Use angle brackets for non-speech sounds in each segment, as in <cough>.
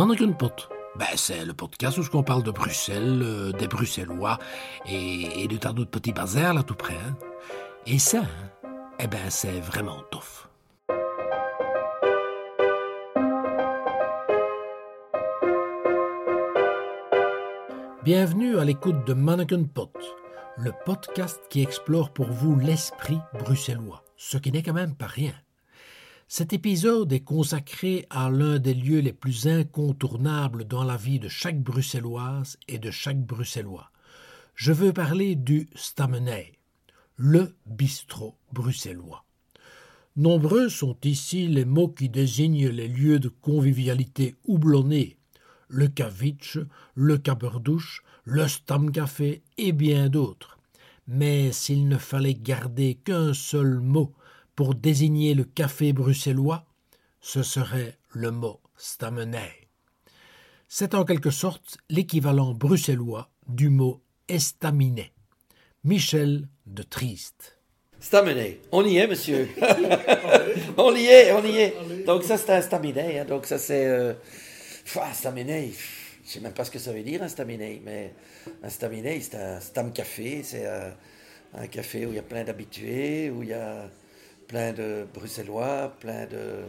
Manneken-pot. Ben, c'est le podcast où on parle de Bruxelles, euh, des Bruxellois et, et de tas d'autres petits bazars là tout près. hein. Et ça, hein, eh ben, c'est vraiment tough. Bienvenue à l'écoute de Mannequin Pot, le podcast qui explore pour vous l'esprit bruxellois, ce qui n'est quand même pas rien. Cet épisode est consacré à l'un des lieux les plus incontournables dans la vie de chaque bruxelloise et de chaque bruxellois. Je veux parler du Stameney, le bistrot bruxellois. Nombreux sont ici les mots qui désignent les lieux de convivialité houblonnés, le Kavitch, le Kaberdouche, le Stamcafé et bien d'autres. Mais s'il ne fallait garder qu'un seul mot pour désigner le café bruxellois, ce serait le mot Stameney. C'est en quelque sorte l'équivalent bruxellois du mot estaminet. Michel de Triste. Staminet, on y est, monsieur. <laughs> on y est, on y est. Donc ça, c'est un staminet. hein. Donc ça, c'est... Euh... pfff, staminet, je sais même pas ce que ça veut dire, un staminet. Mais un staminet, c'est un stam café. C'est un, un café où il y a plein d'habitués, où il y a plein de Bruxellois, plein de,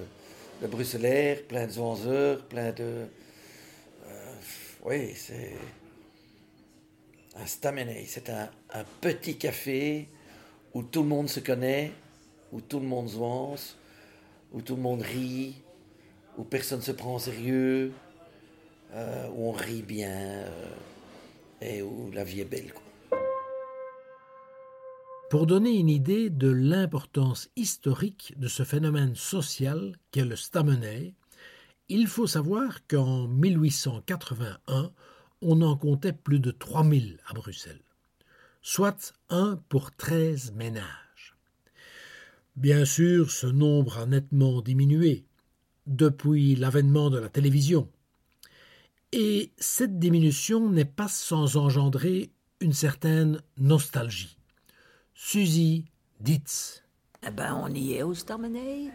de Bruxellaires, plein de Zonzeurs, plein de... euh, oui, c'est... Un staminet, c'est un, petit café où tout le monde se connaît, où tout le monde se vance, où tout le monde rit, où personne ne se prend au sérieux, euh, où on rit bien euh, et où la vie est belle. Quoi. Pour donner une idée de l'importance historique de ce phénomène social qu'est le Stameney, il faut savoir qu'en 1881, on en comptait plus de 3000 à Bruxelles, soit un pour 13 ménages. Bien sûr, ce nombre a nettement diminué depuis l'avènement de la télévision. Et cette diminution n'est pas sans engendrer une certaine nostalgie. Suzy Ditz. Eh ben, on y est au Stameney.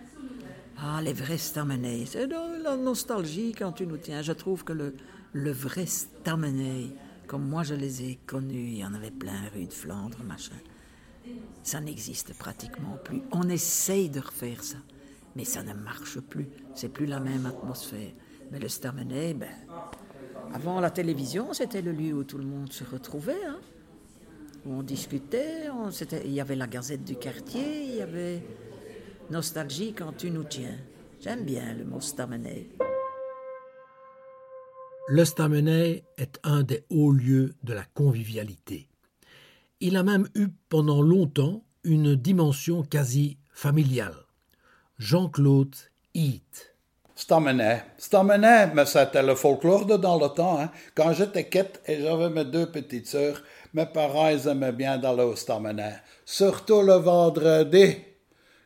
Ah, les vrais Stameney. C'est de la nostalgie quand tu nous tiens. Je trouve que le, le vrai Stameney, comme moi je les ai connus, il y en avait plein rue de Flandre, machin. Ça n'existe pratiquement plus. On essaye de refaire ça, mais ça ne marche plus. C'est plus la même atmosphère. Mais le Stameney, ben, avant la télévision, c'était le lieu où tout le monde se retrouvait. Hein on discutait, il y avait la gazette du quartier, il y avait nostalgie quand tu nous tiens. J'aime bien le mot Stameney. Le Stameney est un des hauts lieux de la convivialité. Il a même eu pendant longtemps une dimension quasi familiale. Jean-Claude Heath. Stamenet. Stamenet, mais c'était le folklore de dans le temps. Hein. Quand j'étais quête et j'avais mes deux petites sœurs, mes parents aimaient bien d'aller au Stamenet. Surtout le vendredi,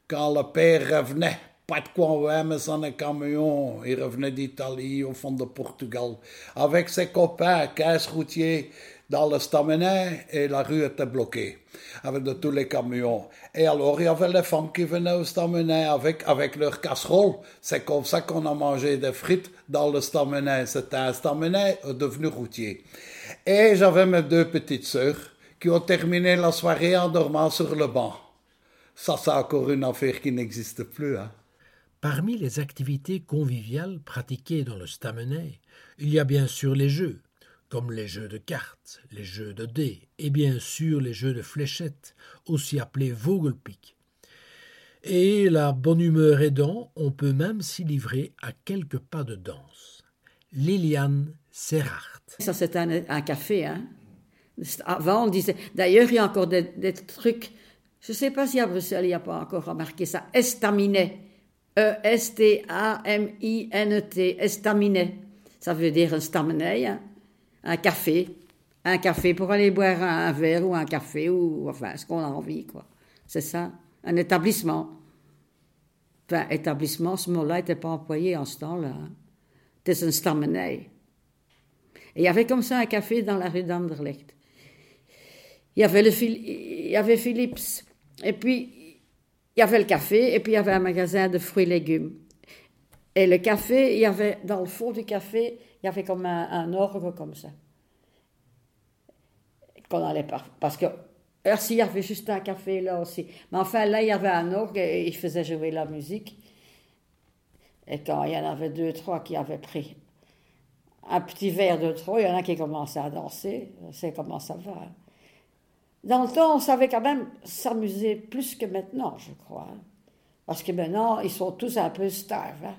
quand le père revenait. Pas de quoi mais dans un camion. Il revenait d'Italie au fond de Portugal. Avec ses copains, 15 routiers, dans le Stamenet et la rue était bloquée avec de tous les camions. Et alors, il y avait les femmes qui venaient au Stamenet avec, avec leurs casseroles. C'est comme ça qu'on a mangé des frites dans le Stamenet. C'était un Stamenet devenu routier. Et j'avais mes deux petites sœurs qui ont terminé la soirée en dormant sur le banc. Ça, c'est encore une affaire qui n'existe plus. Hein. Parmi les activités conviviales pratiquées dans le Stameney, il y a bien sûr les jeux, comme les jeux de cartes, les jeux de dés et bien sûr les jeux de fléchettes, aussi appelés Vogelpick. Et la bonne humeur aidant, on peut même s'y livrer à quelques pas de danse. Liliane Serrart. Ça, c'est un, café. Hein. Avant, on disait. D'ailleurs, il y a encore des, trucs. Je ne sais pas si à Bruxelles, il n'y a pas encore remarqué ça. Estaminet. E-S-T-A-M-I-N-T. Estaminet. Ça veut dire un stamenei, hein. Un café. Un café pour aller boire un, verre ou un café ou enfin ce qu'on a envie, quoi. C'est ça. Un établissement. Enfin, établissement, ce mot-là n'était pas employé en ce temps-là. C'est un stamenei. Et il y avait comme ça un café dans la rue d'Anderlecht. Il y avait, le il y avait Philips. Et puis, il y avait le café, et puis il y avait un magasin de fruits et légumes. Et le café, il y avait, dans le fond du café, il y avait comme un, orgue comme ça. Qu'on allait par, parce que Aussi, il y avait juste un café là aussi. Mais enfin, là, il y avait un orgue et il faisait jouer la musique. Et quand il y en avait deux, trois qui avaient pris un petit verre de trop, il y en a qui commençaient à danser. C'est comment ça va. Dans le temps, on savait quand même s'amuser plus que maintenant, je crois. Parce que maintenant, ils sont tous un peu stars. Hein.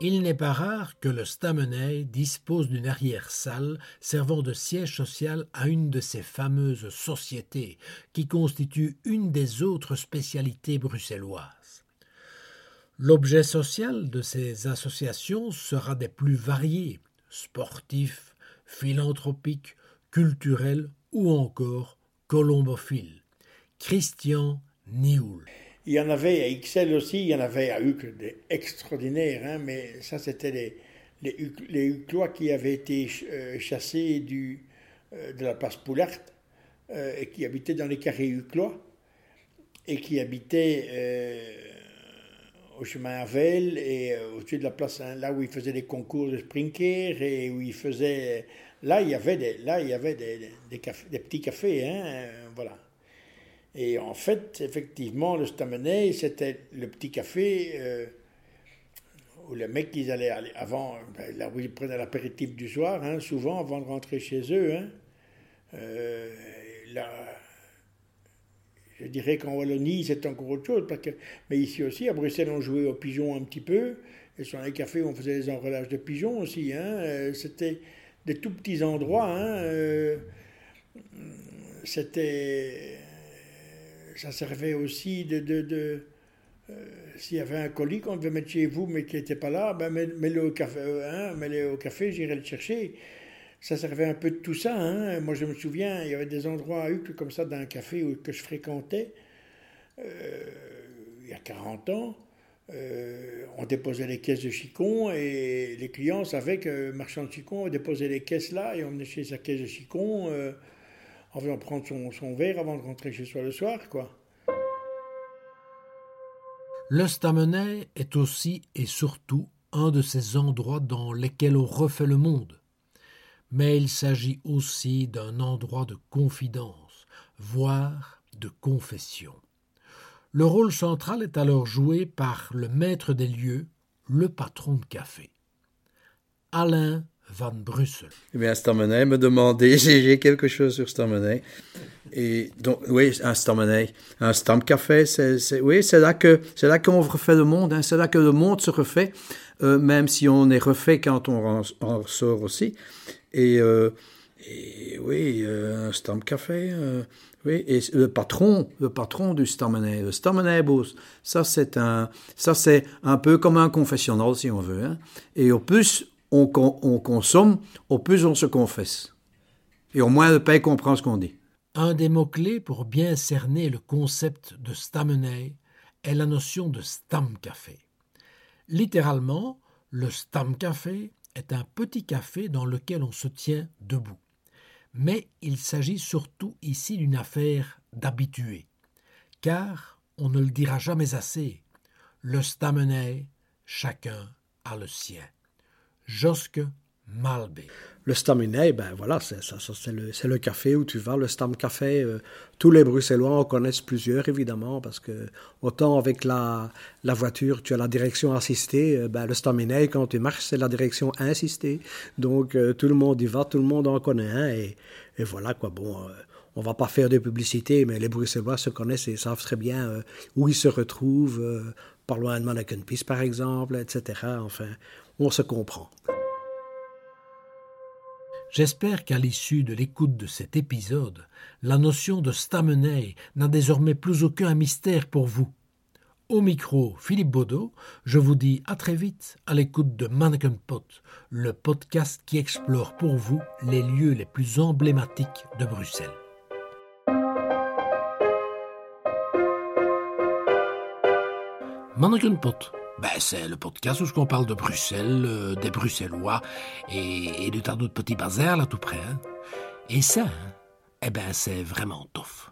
Il n'est pas rare que le Stameney dispose d'une arrière-salle servant de siège social à une de ces fameuses sociétés qui constituent une des autres spécialités bruxelloises. L'objet social de ces associations sera des plus variés, sportifs, philanthropiques, culturels ou encore colombophiles. Christian Nioul. Il y en avait à XL aussi, il y en avait à Uccle des extraordinaires, hein, mais ça c'était les, les, les Uclois qui avaient été euh, chassés euh, de la place Poulart euh, et qui habitaient dans les carrés Uclois et qui habitaient au chemin Havel et au-dessus de la place, hein, là où ils faisaient les concours de sprinker et où ils faisaient. Là, il y avait des, là, il y avait des, des, petits cafés, hein, voilà. Et en fait, effectivement, le Stameney, c'était le petit café euh, où les mecs, ils allaient aller avant, ben, là où ils prenaient l'apéritif du soir, hein, souvent avant de rentrer chez eux. Hein. Euh, là, je dirais qu'en Wallonie, c'est encore autre chose, mais ici aussi, à Bruxelles, on jouait aux pigeons un petit peu, et sur les cafés, on faisait des enrôlages de pigeons aussi. Hein. Euh, C'était des tout petits endroits. C'était ça servait aussi de. de, euh, S'il y avait un colis qu'on devait mettre chez vous, mais qui n'était pas là, ben mets-le au café, hein, mets café j'irai le chercher. Ça servait un peu de tout ça. Hein. Moi, je me souviens, il y avait des endroits à Uccle comme ça, dans un café que je fréquentais, euh, il y a 40 ans. Euh, on déposait les caisses de Chicon et les clients savaient que marchand de Chicon déposait les caisses là et on venait chez sa caisse de Chicon. En prendre son, verre avant de rentrer chez soi le soir, quoi. Le Stameney est aussi et surtout un de ces endroits dans lesquels on refait le monde. Mais il s'agit aussi d'un endroit de confidence, voire de confession. Le rôle central est alors joué par le maître des lieux, le patron de café. Alain Van Brussel. Eh bien, Stameney me demandait, <laughs> j'ai quelque chose sur Stameney. Et donc, oui, un Stameney, un Stam Café, c'est, oui, là que, c'est qu'on refait le monde, hein, c'est là que le monde se refait, euh, même si on est refait quand on en ressort aussi. Et, euh, oui, euh, un Stam Café, oui, et le patron, le patron du Stameney, le Stameney Boss, ça c'est un, un peu comme un confessionnal si on veut, hein. Et au plus, on, on, consomme, au plus on se confesse. Et au moins le pays comprend ce qu'on dit. Un des mots-clés pour bien cerner le concept de Stameney est la notion de Stam Café. Littéralement, le Stam Café est un petit café dans lequel on se tient debout. Mais il s'agit surtout ici d'une affaire d'habitués. Car, on ne le dira jamais assez, le Stameney, chacun a le sien. Josque Malbé. Le Stameney, ben voilà, c'est le, le, café où tu vas, le Stam Café. Euh, tous les Bruxellois en connaissent plusieurs, évidemment, parce que autant avec la, la voiture, tu as la direction assistée, euh, ben, le Stameney, quand tu marches, c'est la direction insistée. Donc euh, tout le monde y va, tout le monde en connaît un, et, voilà quoi. Bon, on va pas faire de publicité, mais les Bruxellois se connaissent et savent très bien où ils se retrouvent, par loin de Mannequin-Piste, par exemple, etc. Enfin, on se comprend. J'espère qu'à l'issue de l'écoute de cet épisode, la notion de Stameney n'a désormais plus aucun mystère pour vous. Au micro, Philippe Baudot, je vous dis à très vite à l'écoute de Mannequin Pot, le podcast qui explore pour vous les lieux les plus emblématiques de Bruxelles. Mannequin ben, c'est le podcast où on parle de Bruxelles, euh, des Bruxellois et, et de tas d'autres petits bazars là tout près. Hein. Et ça, hein, eh ben, c'est vraiment tough.